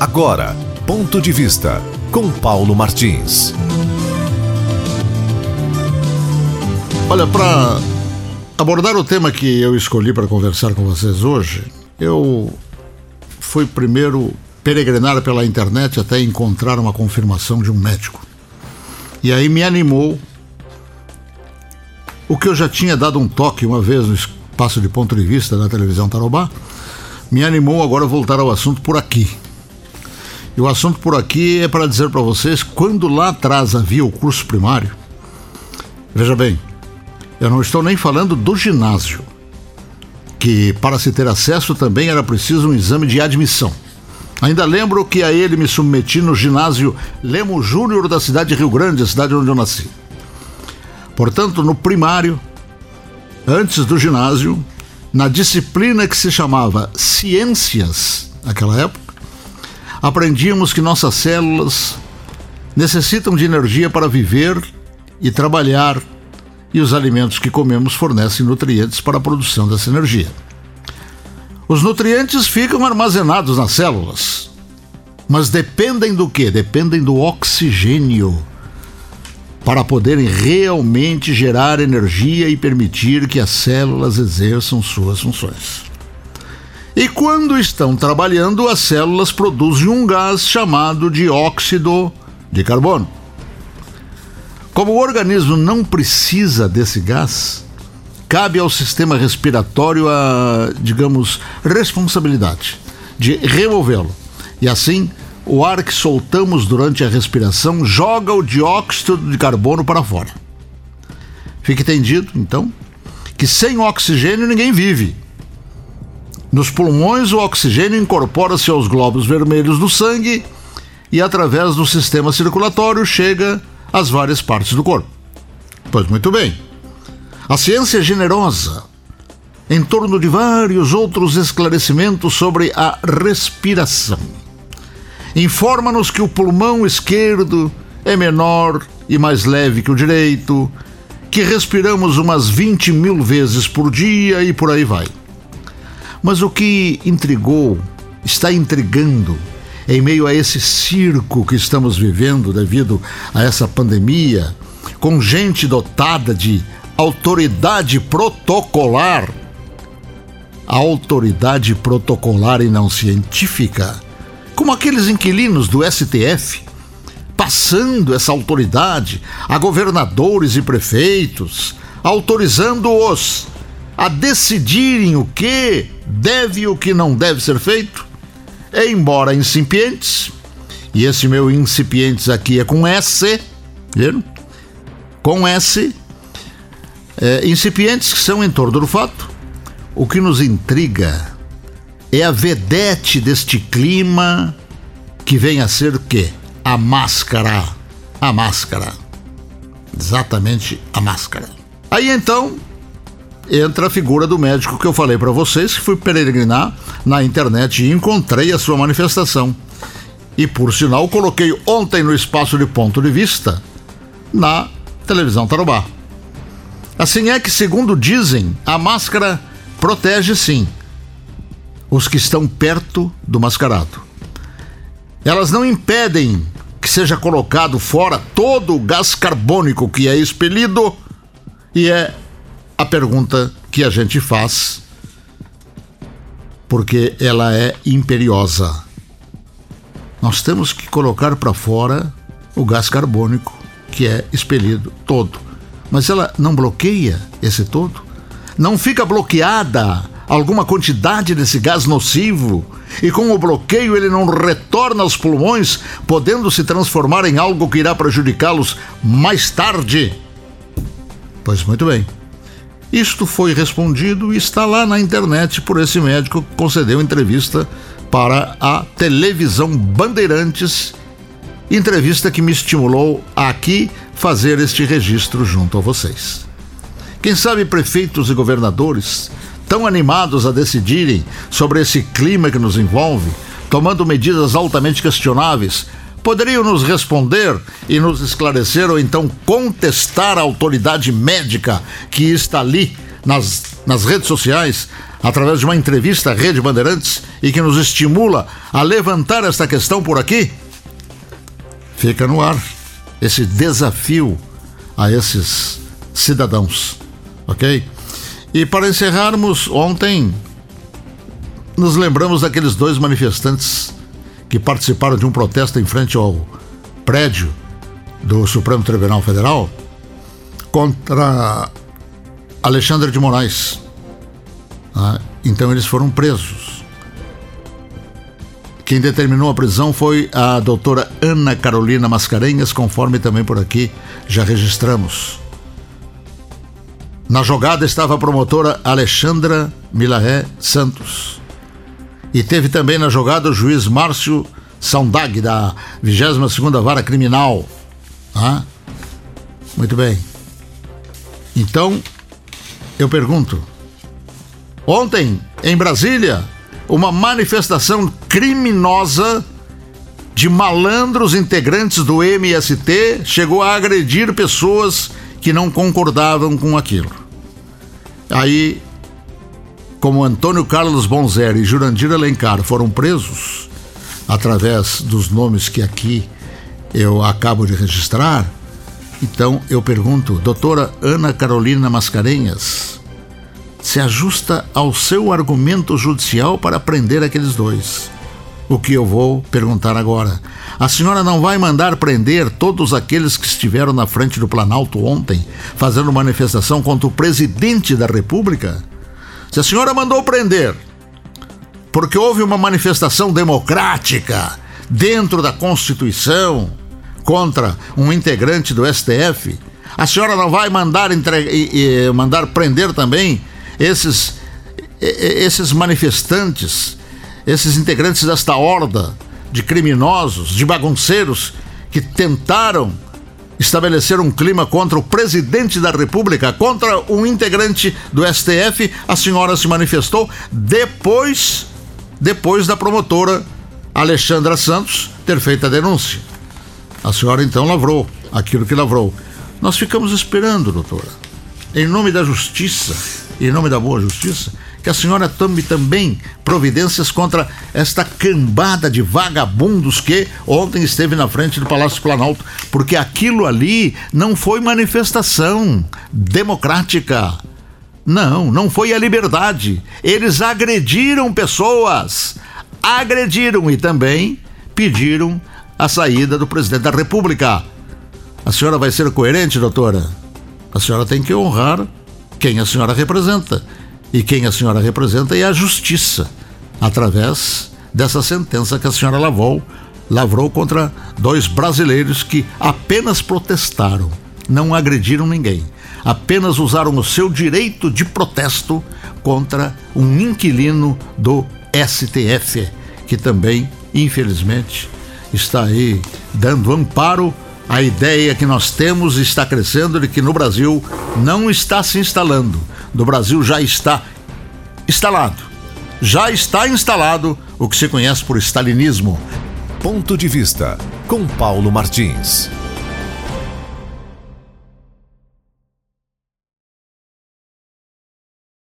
Agora, ponto de vista com Paulo Martins. Olha, para abordar o tema que eu escolhi para conversar com vocês hoje, eu fui primeiro peregrinar pela internet até encontrar uma confirmação de um médico. E aí me animou o que eu já tinha dado um toque uma vez no espaço de ponto de vista da televisão Tarobá, me animou agora a voltar ao assunto por aqui. E o assunto por aqui é para dizer para vocês, quando lá atrás havia o curso primário, veja bem, eu não estou nem falando do ginásio, que para se ter acesso também era preciso um exame de admissão. Ainda lembro que a ele me submeti no ginásio Lemo Júnior da cidade de Rio Grande, a cidade onde eu nasci. Portanto, no primário, antes do ginásio, na disciplina que se chamava Ciências, naquela época, aprendíamos que nossas células necessitam de energia para viver e trabalhar, e os alimentos que comemos fornecem nutrientes para a produção dessa energia. Os nutrientes ficam armazenados nas células, mas dependem do que? Dependem do oxigênio para poderem realmente gerar energia e permitir que as células exerçam suas funções. E quando estão trabalhando, as células produzem um gás chamado de óxido de carbono. Como o organismo não precisa desse gás, cabe ao sistema respiratório a, digamos, responsabilidade de removê-lo e assim o ar que soltamos durante a respiração joga o dióxido de carbono para fora. Fique entendido, então, que sem oxigênio ninguém vive. Nos pulmões, o oxigênio incorpora-se aos glóbulos vermelhos do sangue e, através do sistema circulatório, chega às várias partes do corpo. Pois muito bem. A ciência é generosa em torno de vários outros esclarecimentos sobre a respiração informa-nos que o pulmão esquerdo é menor e mais leve que o direito, que respiramos umas 20 mil vezes por dia e por aí vai. Mas o que intrigou, está intrigando, em meio a esse circo que estamos vivendo devido a essa pandemia, com gente dotada de autoridade protocolar, a autoridade protocolar e não científica como aqueles inquilinos do STF, passando essa autoridade a governadores e prefeitos, autorizando-os a decidirem o que deve e o que não deve ser feito, embora incipientes, e esse meu incipientes aqui é com S, viram? Com S, é, incipientes que são em torno do fato, o que nos intriga é a vedete deste clima que vem a ser o quê? A máscara. A máscara. Exatamente a máscara. Aí então entra a figura do médico que eu falei para vocês, que fui peregrinar na internet e encontrei a sua manifestação. E por sinal coloquei ontem no espaço de ponto de vista na televisão Tarobá. Assim é que, segundo dizem, a máscara protege sim os que estão perto do mascarado. Elas não impedem que seja colocado fora todo o gás carbônico que é expelido, e é a pergunta que a gente faz, porque ela é imperiosa. Nós temos que colocar para fora o gás carbônico que é expelido todo. Mas ela não bloqueia esse todo? Não fica bloqueada alguma quantidade desse gás nocivo e com o bloqueio ele não retorna aos pulmões, podendo se transformar em algo que irá prejudicá-los mais tarde. Pois muito bem. Isto foi respondido e está lá na internet por esse médico que concedeu entrevista para a televisão Bandeirantes, entrevista que me estimulou a aqui fazer este registro junto a vocês. Quem sabe prefeitos e governadores tão animados a decidirem sobre esse clima que nos envolve, tomando medidas altamente questionáveis, poderiam nos responder e nos esclarecer ou então contestar a autoridade médica que está ali nas, nas redes sociais através de uma entrevista à Rede Bandeirantes e que nos estimula a levantar esta questão por aqui? Fica no ar esse desafio a esses cidadãos, ok? E para encerrarmos, ontem nos lembramos daqueles dois manifestantes que participaram de um protesto em frente ao prédio do Supremo Tribunal Federal contra Alexandre de Moraes. Ah, então eles foram presos. Quem determinou a prisão foi a doutora Ana Carolina Mascarenhas, conforme também por aqui já registramos. Na jogada estava a promotora Alexandra Milaé Santos. E teve também na jogada o juiz Márcio Saundag, da 22ª Vara Criminal. Ah, muito bem. Então, eu pergunto. Ontem, em Brasília, uma manifestação criminosa de malandros integrantes do MST chegou a agredir pessoas que não concordavam com aquilo. Aí, como Antônio Carlos Bonzeri e Jurandir Alencar foram presos através dos nomes que aqui eu acabo de registrar, então eu pergunto, doutora Ana Carolina Mascarenhas, se ajusta ao seu argumento judicial para prender aqueles dois? O que eu vou perguntar agora. A senhora não vai mandar prender todos aqueles que estiveram na frente do Planalto ontem, fazendo manifestação contra o presidente da República? Se a senhora mandou prender, porque houve uma manifestação democrática dentro da Constituição contra um integrante do STF, a senhora não vai mandar, entre... mandar prender também esses, esses manifestantes esses integrantes desta horda de criminosos, de bagunceiros que tentaram estabelecer um clima contra o presidente da República, contra um integrante do STF, a senhora se manifestou depois depois da promotora Alexandra Santos ter feito a denúncia. A senhora então lavrou aquilo que lavrou. Nós ficamos esperando, doutora, em nome da justiça, em nome da boa justiça, que a senhora tome também providências contra esta cambada de vagabundos que ontem esteve na frente do Palácio Planalto, porque aquilo ali não foi manifestação democrática. Não, não foi a liberdade. Eles agrediram pessoas. Agrediram e também pediram a saída do presidente da República. A senhora vai ser coerente, doutora? A senhora tem que honrar quem a senhora representa. E quem a senhora representa é a justiça, através dessa sentença que a senhora lavou, lavrou contra dois brasileiros que apenas protestaram, não agrediram ninguém, apenas usaram o seu direito de protesto contra um inquilino do STF, que também, infelizmente, está aí dando amparo à ideia que nós temos e está crescendo de que no Brasil não está se instalando do Brasil já está instalado. Já está instalado o que se conhece por stalinismo. Ponto de vista com Paulo Martins.